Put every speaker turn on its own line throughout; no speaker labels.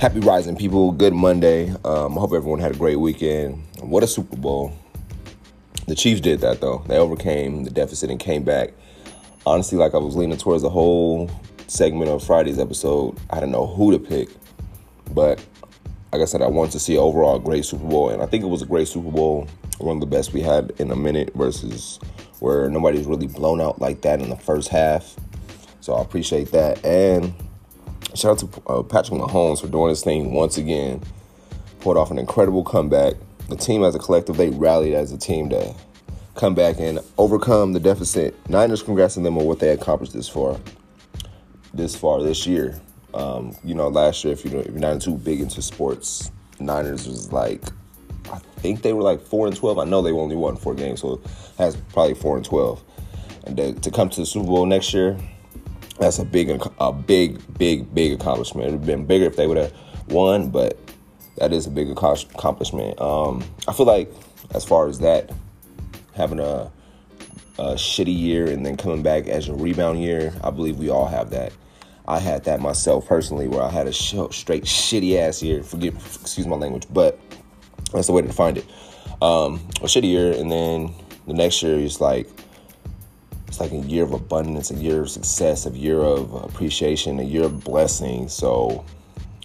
Happy Rising, people. Good Monday. Um, I hope everyone had a great weekend. What a Super Bowl. The Chiefs did that, though. They overcame the deficit and came back. Honestly, like I was leaning towards the whole segment of Friday's episode. I didn't know who to pick. But like I said, I wanted to see overall a great Super Bowl. And I think it was a great Super Bowl. One of the best we had in a minute versus where nobody's really blown out like that in the first half. So I appreciate that. And shout out to uh, Patrick Mahomes for doing his thing once again. Pulled off an incredible comeback. The team as a collective, they rallied as a team to come back and overcome the deficit. Niners, congrats to them on what they accomplished this far, this far this year. Um, you know, last year, if, you, if you're not too big into sports, Niners was like, I think they were like 4 and 12. I know they only won four games, so has probably 4 and 12. And to, to come to the Super Bowl next year, that's a big, a big, big, big accomplishment. It would have been bigger if they would have won, but that is a big accomplishment. Um, I feel like as far as that, having a, a shitty year and then coming back as a rebound year, I believe we all have that. I had that myself personally, where I had a sh- straight shitty ass year. Forget, excuse my language, but that's the way to find it. Um, a shitty year, and then the next year is like it's like a year of abundance, a year of success, a year of appreciation, a year of blessing. So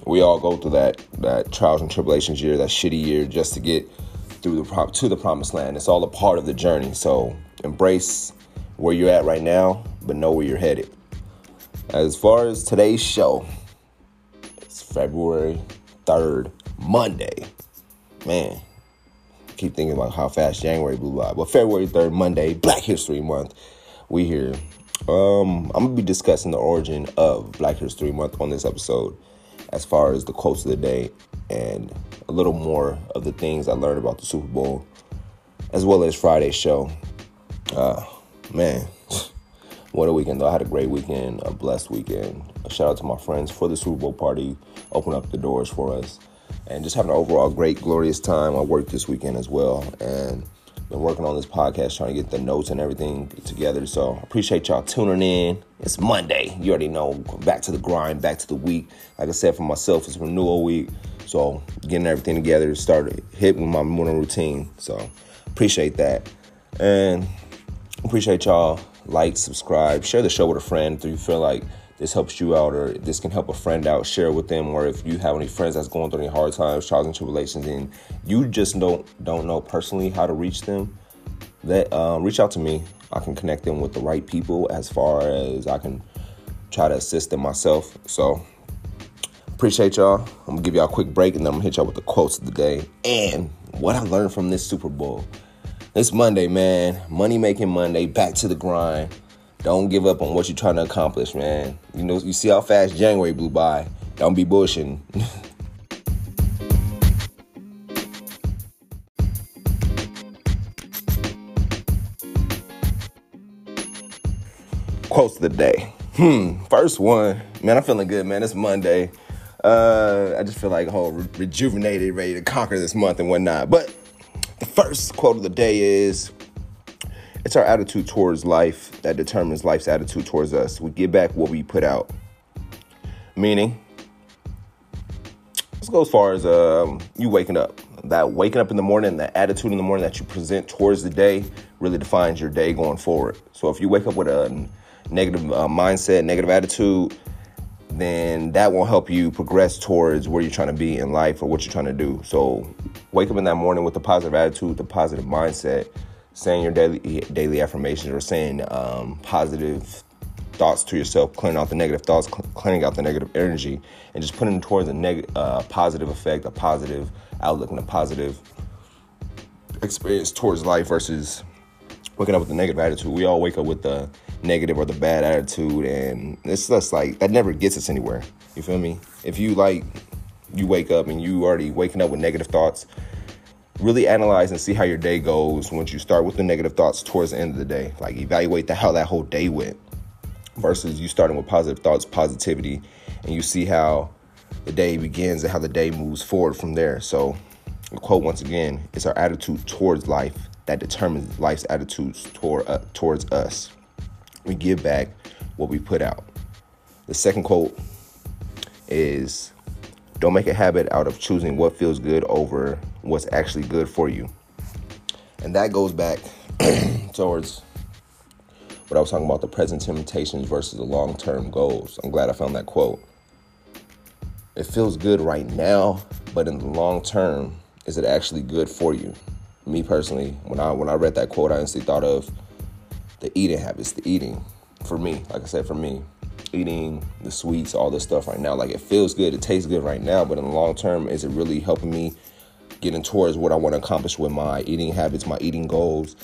we all go through that that trials and tribulations year, that shitty year, just to get through the to the promised land. It's all a part of the journey. So embrace where you're at right now, but know where you're headed. As far as today's show, it's February 3rd, Monday. Man, I keep thinking about how fast January blew by. But February 3rd, Monday, Black History Month we here. Um, I'm gonna be discussing the origin of Black History Month on this episode, as far as the quotes of the day and a little more of the things I learned about the Super Bowl, as well as Friday's show. Uh, man, what a weekend though! I had a great weekend, a blessed weekend. A shout out to my friends for the Super Bowl party, open up the doors for us, and just having an overall great, glorious time. I worked this weekend as well, and been working on this podcast, trying to get the notes and everything together. So appreciate y'all tuning in. It's Monday. You already know. Back to the grind, back to the week. Like I said, for myself, it's renewal week. So getting everything together to start hitting my morning routine. So appreciate that. And appreciate y'all. Like, subscribe, share the show with a friend if you feel like this helps you out or this can help a friend out, share with them. Or if you have any friends that's going through any hard times, trials and tribulations, and you just don't don't know personally how to reach them, that um, reach out to me. I can connect them with the right people as far as I can try to assist them myself. So appreciate y'all. I'm gonna give y'all a quick break and then I'm gonna hit y'all with the quotes of the day and what I learned from this Super Bowl. It's Monday, man. Money making Monday. Back to the grind. Don't give up on what you're trying to accomplish, man. You know, you see how fast January blew by. Don't be bushing. Quotes of the day. Hmm. First one, man. I'm feeling good, man. It's Monday. Uh, I just feel like whole re- rejuvenated, ready to conquer this month and whatnot. But the first quote of the day is it's our attitude towards life that determines life's attitude towards us. We get back what we put out. Meaning, let's go as far as um, you waking up. That waking up in the morning, that attitude in the morning that you present towards the day really defines your day going forward. So if you wake up with a negative uh, mindset, negative attitude, then that won't help you progress towards where you're trying to be in life or what you're trying to do. So wake up in that morning with a positive attitude, the positive mindset saying your daily daily affirmations or saying um, positive thoughts to yourself, clearing out the negative thoughts, cl- clearing out the negative energy, and just putting towards a neg- uh, positive effect, a positive outlook, and a positive experience towards life versus waking up with a negative attitude. We all wake up with the negative or the bad attitude, and it's just like that never gets us anywhere. You feel me? If you like, you wake up and you already waking up with negative thoughts really analyze and see how your day goes once you start with the negative thoughts towards the end of the day. Like evaluate the, how that whole day went versus you starting with positive thoughts, positivity, and you see how the day begins and how the day moves forward from there. So, the quote once again: "It's our attitude towards life that determines life's attitudes toward uh, towards us. We give back what we put out." The second quote is Don't make a habit out of choosing what feels good over what's actually good for you. And that goes back towards what I was talking about the present temptations versus the long term goals. I'm glad I found that quote. It feels good right now, but in the long term, is it actually good for you? Me personally, when I when I read that quote, I instantly thought of the eating habits, the eating. For me, like I said, for me, eating the sweets, all this stuff right now, like it feels good, it tastes good right now, but in the long term, is it really helping me getting towards what I want to accomplish with my eating habits, my eating goals?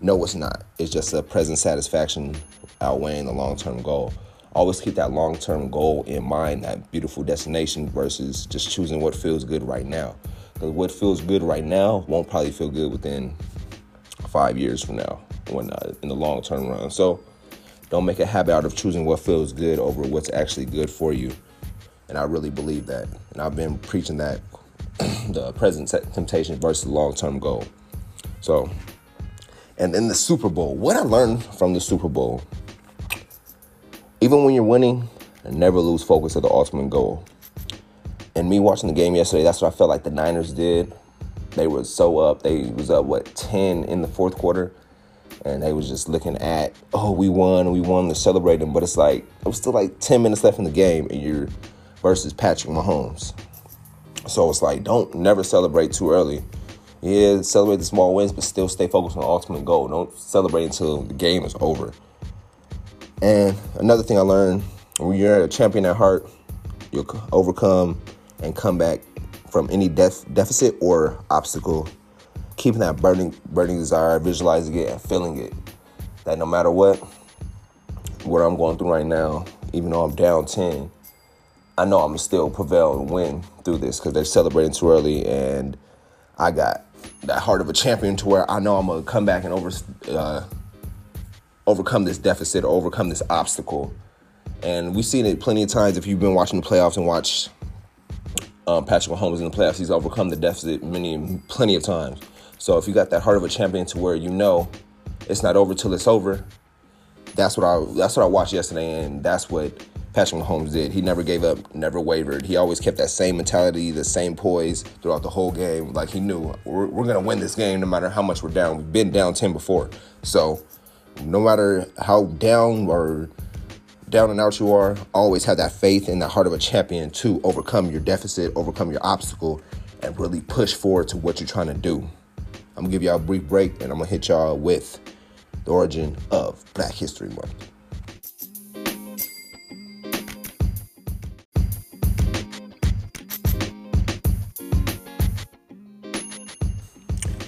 No, it's not. It's just a present satisfaction outweighing the long term goal. Always keep that long term goal in mind, that beautiful destination versus just choosing what feels good right now. Because what feels good right now won't probably feel good within five years from now, when uh, in the long term run. So don't make a habit out of choosing what feels good over what's actually good for you. And I really believe that. And I've been preaching that the present temptation versus the long term goal. So and then the Super Bowl. What I learned from the Super Bowl, even when you're winning, never lose focus of the ultimate goal. And me watching the game yesterday, that's what I felt like the Niners did. They were so up. They was up what 10 in the fourth quarter. And they was just looking at, oh, we won, we won, they're celebrating. But it's like it was still like 10 minutes left in the game, and you're versus Patrick Mahomes. So it's like, don't never celebrate too early yeah, celebrate the small wins, but still stay focused on the ultimate goal. Don't celebrate until the game is over. And another thing I learned when you're a champion at heart, you'll overcome and come back from any def- deficit or obstacle, keeping that burning, burning desire, visualizing it, and feeling it. That no matter what, what I'm going through right now, even though I'm down 10, I know I'm still prevail and win through this because they're celebrating too early and I got that heart of a champion to where I know I'm gonna come back and over uh, overcome this deficit or overcome this obstacle. And we've seen it plenty of times. If you've been watching the playoffs and watch um, Patrick Mahomes in the playoffs, he's overcome the deficit many, plenty of times. So if you got that heart of a champion to where you know it's not over till it's over, that's what I that's what I watched yesterday, and that's what Patrick Mahomes did. He never gave up, never wavered. He always kept that same mentality, the same poise throughout the whole game. Like he knew we're, we're to win this game no matter how much we're down. We've been down 10 before. So no matter how down or down and out you are, always have that faith and that heart of a champion to overcome your deficit, overcome your obstacle, and really push forward to what you're trying to do. I'm gonna give y'all a brief break and I'm gonna hit y'all with the origin of Black History Month.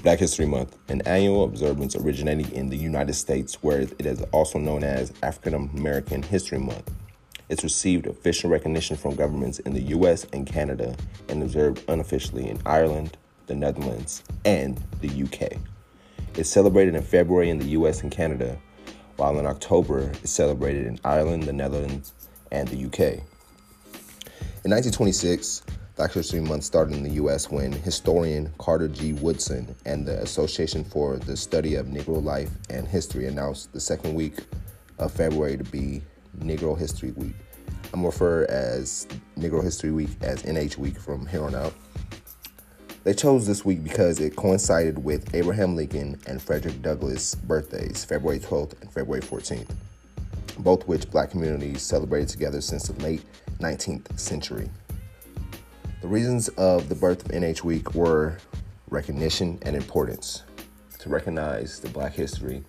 Black History Month, an annual observance originating in the United States, where it is also known as African American History Month. It's received official recognition from governments in the US and Canada and observed unofficially in Ireland, the Netherlands, and the UK. It's celebrated in February in the US and Canada, while in October it's celebrated in Ireland, the Netherlands, and the UK. In 1926, Black History Month started in the U.S. when historian Carter G. Woodson and the Association for the Study of Negro Life and History announced the second week of February to be Negro History Week. I'm referred as Negro History Week as NH Week from here on out. They chose this week because it coincided with Abraham Lincoln and Frederick Douglass' birthdays, February 12th and February 14th, both which black communities celebrated together since the late 19th century. The reasons of the birth of NH Week were recognition and importance. To recognize the black history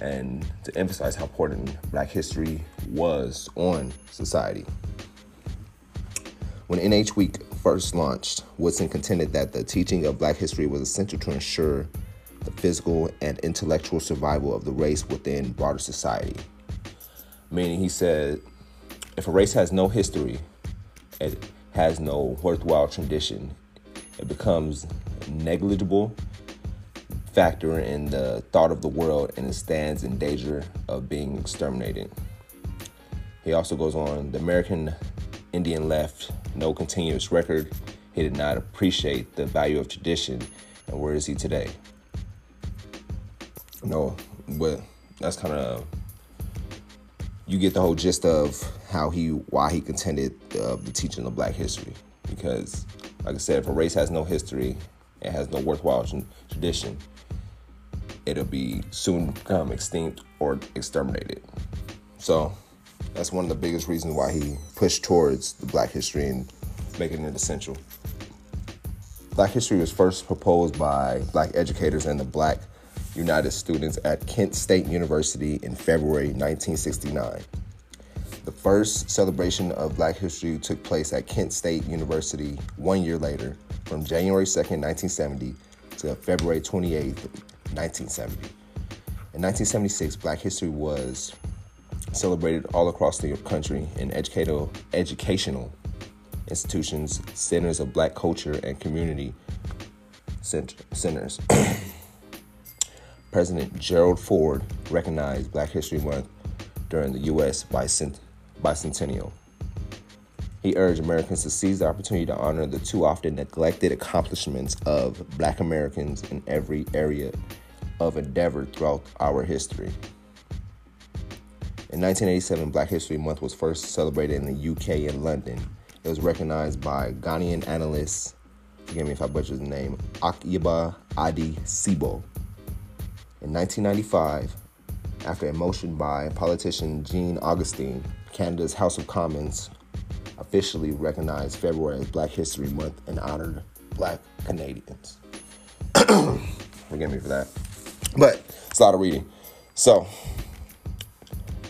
and to emphasize how important black history was on society. When NH Week first launched, Woodson contended that the teaching of black history was essential to ensure the physical and intellectual survival of the race within broader society. Meaning, he said, if a race has no history, it has no worthwhile tradition. It becomes negligible factor in the thought of the world and it stands in danger of being exterminated. He also goes on the American Indian left no continuous record. He did not appreciate the value of tradition. And where is he today? No, but that's kind of you get the whole gist of how he why he contended uh, the teaching of black history because, like I said, if a race has no history, it has no worthwhile tradition, it'll be soon become extinct or exterminated. So that's one of the biggest reasons why he pushed towards the Black history and making it essential. Black history was first proposed by black educators and the Black United students at Kent State University in February 1969. The first celebration of Black History took place at Kent State University one year later, from January 2nd, 1970 to February 28th, 1970. In 1976, Black History was celebrated all across the country in educational, educational institutions, centers of black culture, and community centers. President Gerald Ford recognized Black History Month during the U.S. bicent- bicentennial. He urged Americans to seize the opportunity to honor the too often neglected accomplishments of Black Americans in every area of endeavor throughout our history. In 1987, Black History Month was first celebrated in the UK in London. It was recognized by Ghanaian analyst, forgive me if I butcher the name, Akiba Adi Sibo. In 1995, after a motion by politician Jean Augustine, Canada's House of Commons officially recognized February as Black History Month and honored Black Canadians. Forgive me for that. But it's a lot of reading. So,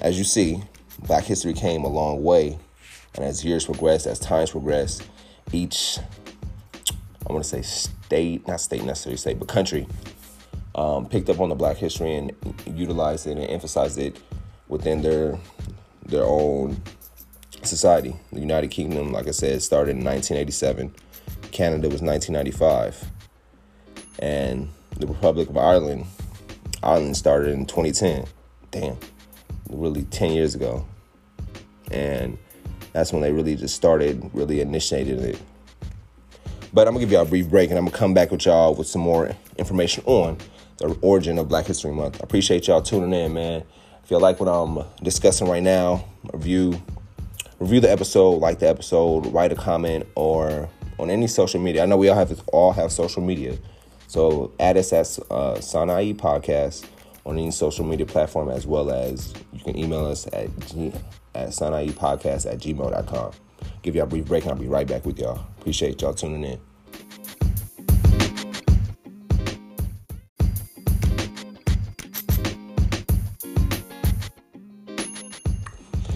as you see, Black history came a long way. And as years progressed, as times progressed, each, I want to say state, not state necessarily state, but country um, picked up on the Black history and utilized it and emphasized it within their their own society. The United Kingdom, like I said, started in 1987. Canada was 1995, and the Republic of Ireland, Ireland started in 2010. Damn, really 10 years ago, and that's when they really just started, really initiated it. But I'm gonna give y'all a brief break, and I'm gonna come back with y'all with some more information on the origin of Black History Month. I appreciate y'all tuning in, man. If you like what I'm discussing right now, review review the episode, like the episode, write a comment, or on any social media. I know we all have all have social media, so add us at uh, Sanai Podcast on any social media platform, as well as you can email us at g- at Sanai Podcast at gmail.com. Give y'all a brief break, and I'll be right back with y'all. Appreciate y'all tuning in.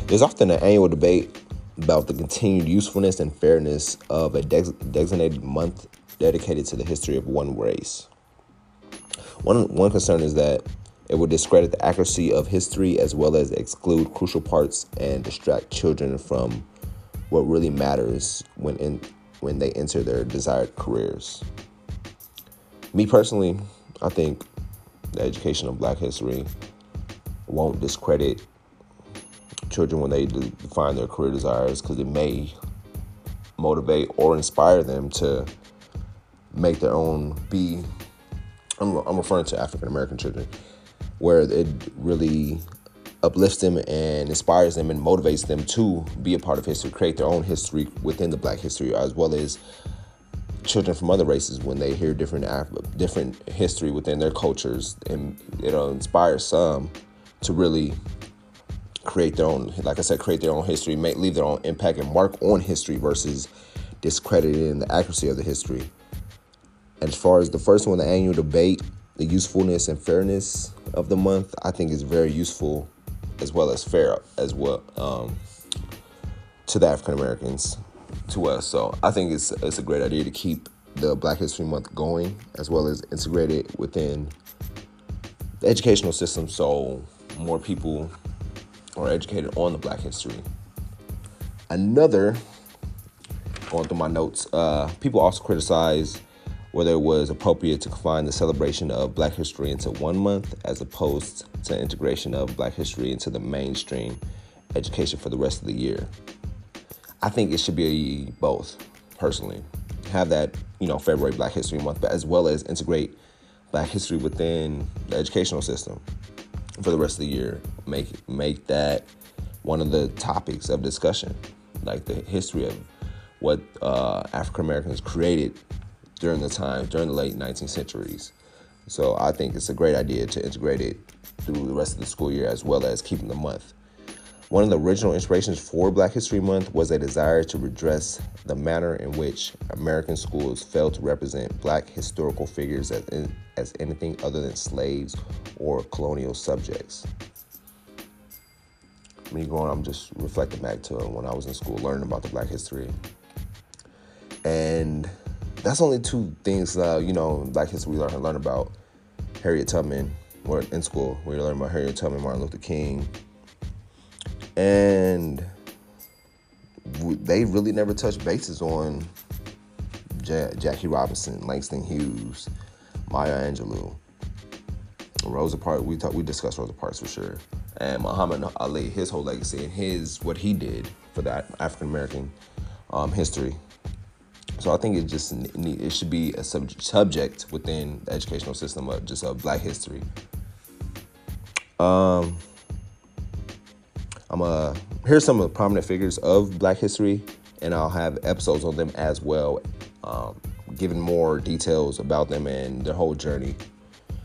There's often an annual debate about the continued usefulness and fairness of a designated month dedicated to the history of one race. One, one concern is that it would discredit the accuracy of history as well as exclude crucial parts and distract children from what really matters when in, when they enter their desired careers. Me personally, I think the education of black history won't discredit children when they define their career desires because it may motivate or inspire them to make their own be I'm, I'm referring to African American children where it really uplifts them and inspires them and motivates them to be a part of history, create their own history within the black history, as well as children from other races when they hear different different history within their cultures, and it'll inspire some to really create their own, like I said, create their own history, make leave their own impact and mark on history versus discrediting the accuracy of the history. As far as the first one, the annual debate, the usefulness and fairness of the month, I think is very useful as well as fair as well um, to the African Americans, to us. So I think it's it's a great idea to keep the Black History Month going as well as integrate it within the educational system so more people are educated on the Black history. Another, going through my notes, uh, people also criticize whether it was appropriate to confine the celebration of Black history into one month as opposed to integration of Black history into the mainstream education for the rest of the year. I think it should be both, personally. Have that, you know, February Black History Month, but as well as integrate Black history within the educational system for the rest of the year. Make make that one of the topics of discussion, like the history of what uh, African Americans created during the time, during the late 19th centuries. So I think it's a great idea to integrate it through the rest of the school year as well as keeping the month. One of the original inspirations for Black History Month was a desire to redress the manner in which American schools failed to represent black historical figures as, in, as anything other than slaves or colonial subjects. Me going, I'm just reflecting back to when I was in school learning about the black history. And that's only two things, uh, you know, black history we learn, learn about Harriet Tubman, or in school, we learn about Harriet Tubman, Martin Luther King, and they really never touched bases on Jackie Robinson, Langston Hughes, Maya Angelou, Rosa Parks. We we discussed Rosa Parks for sure, and Muhammad Ali, his whole legacy and his what he did for that African American um, history. So I think it just it should be a sub- subject within the educational system of just a Black history. Um, I'm uh here's some of the prominent figures of Black history, and I'll have episodes on them as well, um, giving more details about them and their whole journey.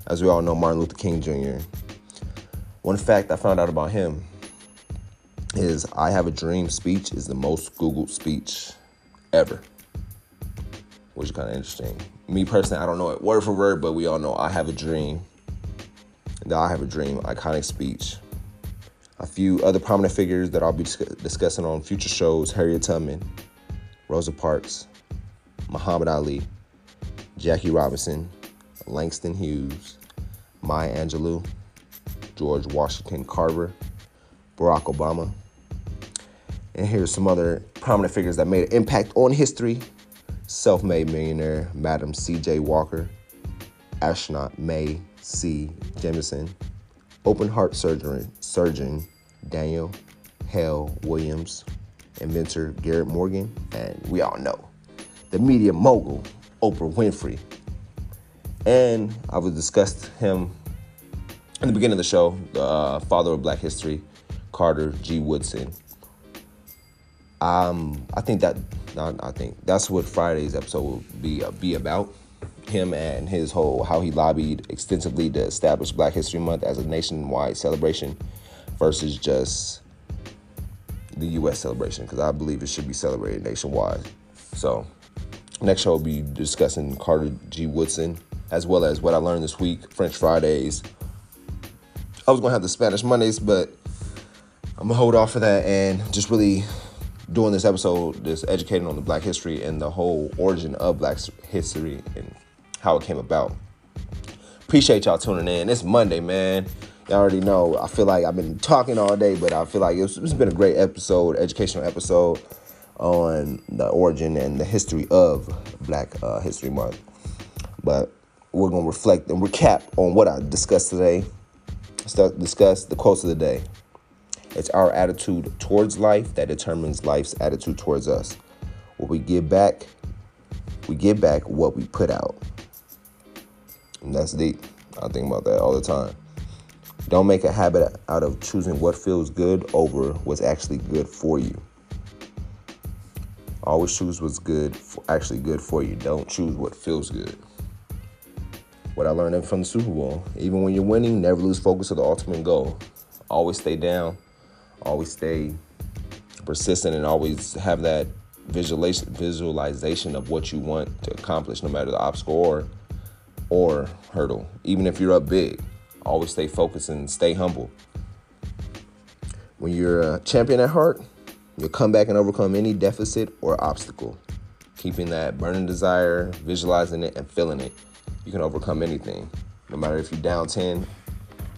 As we all know, Martin Luther King Jr. One fact I found out about him is "I Have a Dream" speech is the most Googled speech ever, which is kind of interesting. Me personally, I don't know it word for word, but we all know "I Have a Dream." That "I Have a Dream" iconic speech a few other prominent figures that I'll be discussing on future shows Harriet Tubman, Rosa Parks, Muhammad Ali, Jackie Robinson, Langston Hughes, Maya Angelou, George Washington Carver, Barack Obama. And here's some other prominent figures that made an impact on history self made millionaire Madam C.J. Walker, astronaut Mae C. Jemison, open heart surgeon, surgeon Daniel Hale Williams, inventor Garrett Morgan, and we all know the media mogul Oprah Winfrey. And I will discuss him in the beginning of the show, the uh, father of Black history, Carter G. Woodson. Um, I think that I think that's what Friday's episode will be uh, be about him and his whole how he lobbied extensively to establish Black History Month as a nationwide celebration versus just the U.S. celebration because I believe it should be celebrated nationwide. So next show will be discussing Carter G. Woodson as well as what I learned this week, French Fridays. I was gonna have the Spanish Mondays, but I'm gonna hold off for that and just really doing this episode, just educating on the Black history and the whole origin of Black history and how it came about. Appreciate y'all tuning in. It's Monday, man. Y'all already know. I feel like I've been talking all day, but I feel like it's, it's been a great episode, educational episode on the origin and the history of Black uh, History Month. But we're gonna reflect and recap on what I discussed today. Start discuss the quotes of the day. It's our attitude towards life that determines life's attitude towards us. What we give back, we give back what we put out. And that's deep. I think about that all the time. Don't make a habit out of choosing what feels good over what's actually good for you. Always choose what's good, actually good for you. Don't choose what feels good. What I learned from the Super Bowl, even when you're winning, never lose focus of the ultimate goal. Always stay down. Always stay persistent and always have that visualization visualization of what you want to accomplish, no matter the obstacle or or hurdle. Even if you're up big, always stay focused and stay humble. When you're a champion at heart, you'll come back and overcome any deficit or obstacle. Keeping that burning desire, visualizing it, and feeling it, you can overcome anything. No matter if you're down 10,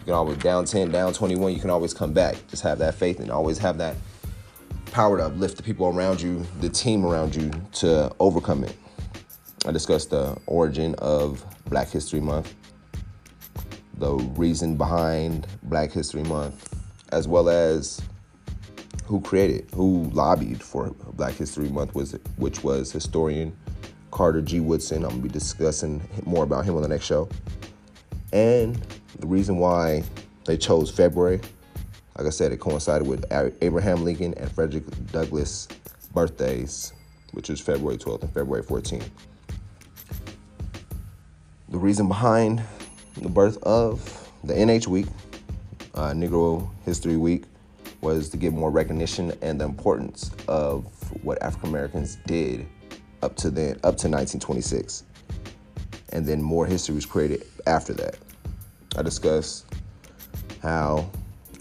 you can always down 10, down 21, you can always come back. Just have that faith and always have that power to uplift the people around you, the team around you to overcome it. I discussed the origin of Black History Month, the reason behind Black History Month, as well as who created, who lobbied for Black History Month, was which was historian Carter G. Woodson. I'm gonna be discussing more about him on the next show, and the reason why they chose February. Like I said, it coincided with Abraham Lincoln and Frederick Douglass' birthdays which was February 12th and February 14th. The reason behind the birth of the NH Week, uh, Negro History Week, was to give more recognition and the importance of what African Americans did up to then, up to 1926, and then more history was created after that. I discuss how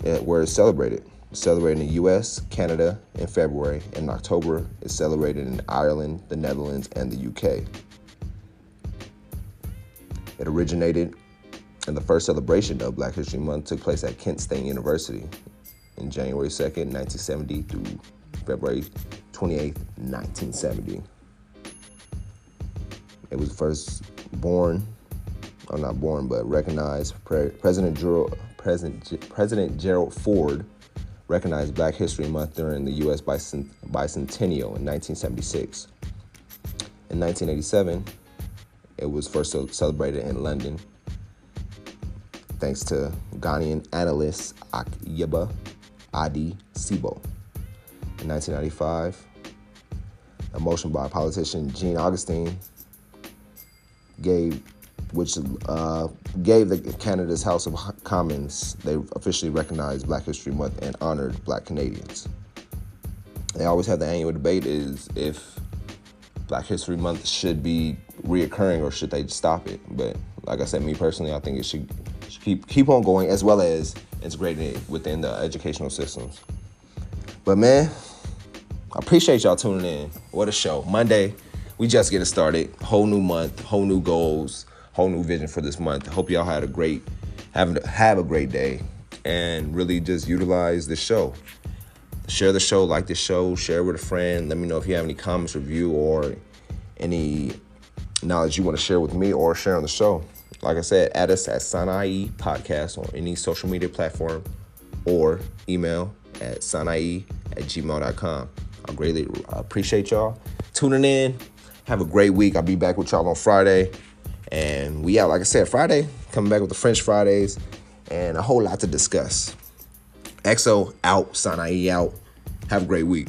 it, where it's celebrated. Celebrated in the U.S., Canada in February, and October it's celebrated in Ireland, the Netherlands, and the UK. It originated, and the first celebration of Black History Month took place at Kent State University in January 2nd, 1970 through February 28th, 1970. It was first born, or not born, but recognized. President Gerald, President, President Gerald Ford recognized Black History Month during the U.S. bicentennial in 1976. In 1987, it was first celebrated in London, thanks to Ghanaian analyst Akiyeba Adi Sibo. In 1995, a motion by politician Jean Augustine gave which uh, gave the Canada's House of Commons they officially recognized Black History Month and honored Black Canadians. They always have the annual debate is if Black History Month should be reoccurring or should they stop it. But like I said, me personally, I think it should, should keep keep on going as well as integrating it within the educational systems. But man, I appreciate y'all tuning in. What a show. Monday, we just getting started. Whole new month, whole new goals, whole new vision for this month. Hope y'all had a great have have a great day and really just utilize the show. Share the show, like the show, share with a friend. Let me know if you have any comments, review, or any knowledge you want to share with me or share on the show. Like I said, add us at Sanai Podcast on any social media platform or email at sanai at gmail.com. I greatly appreciate y'all tuning in. Have a great week. I'll be back with y'all on Friday. And we out, like I said, Friday, coming back with the French Fridays and a whole lot to discuss. EXO out, Sanai out. Have a great week.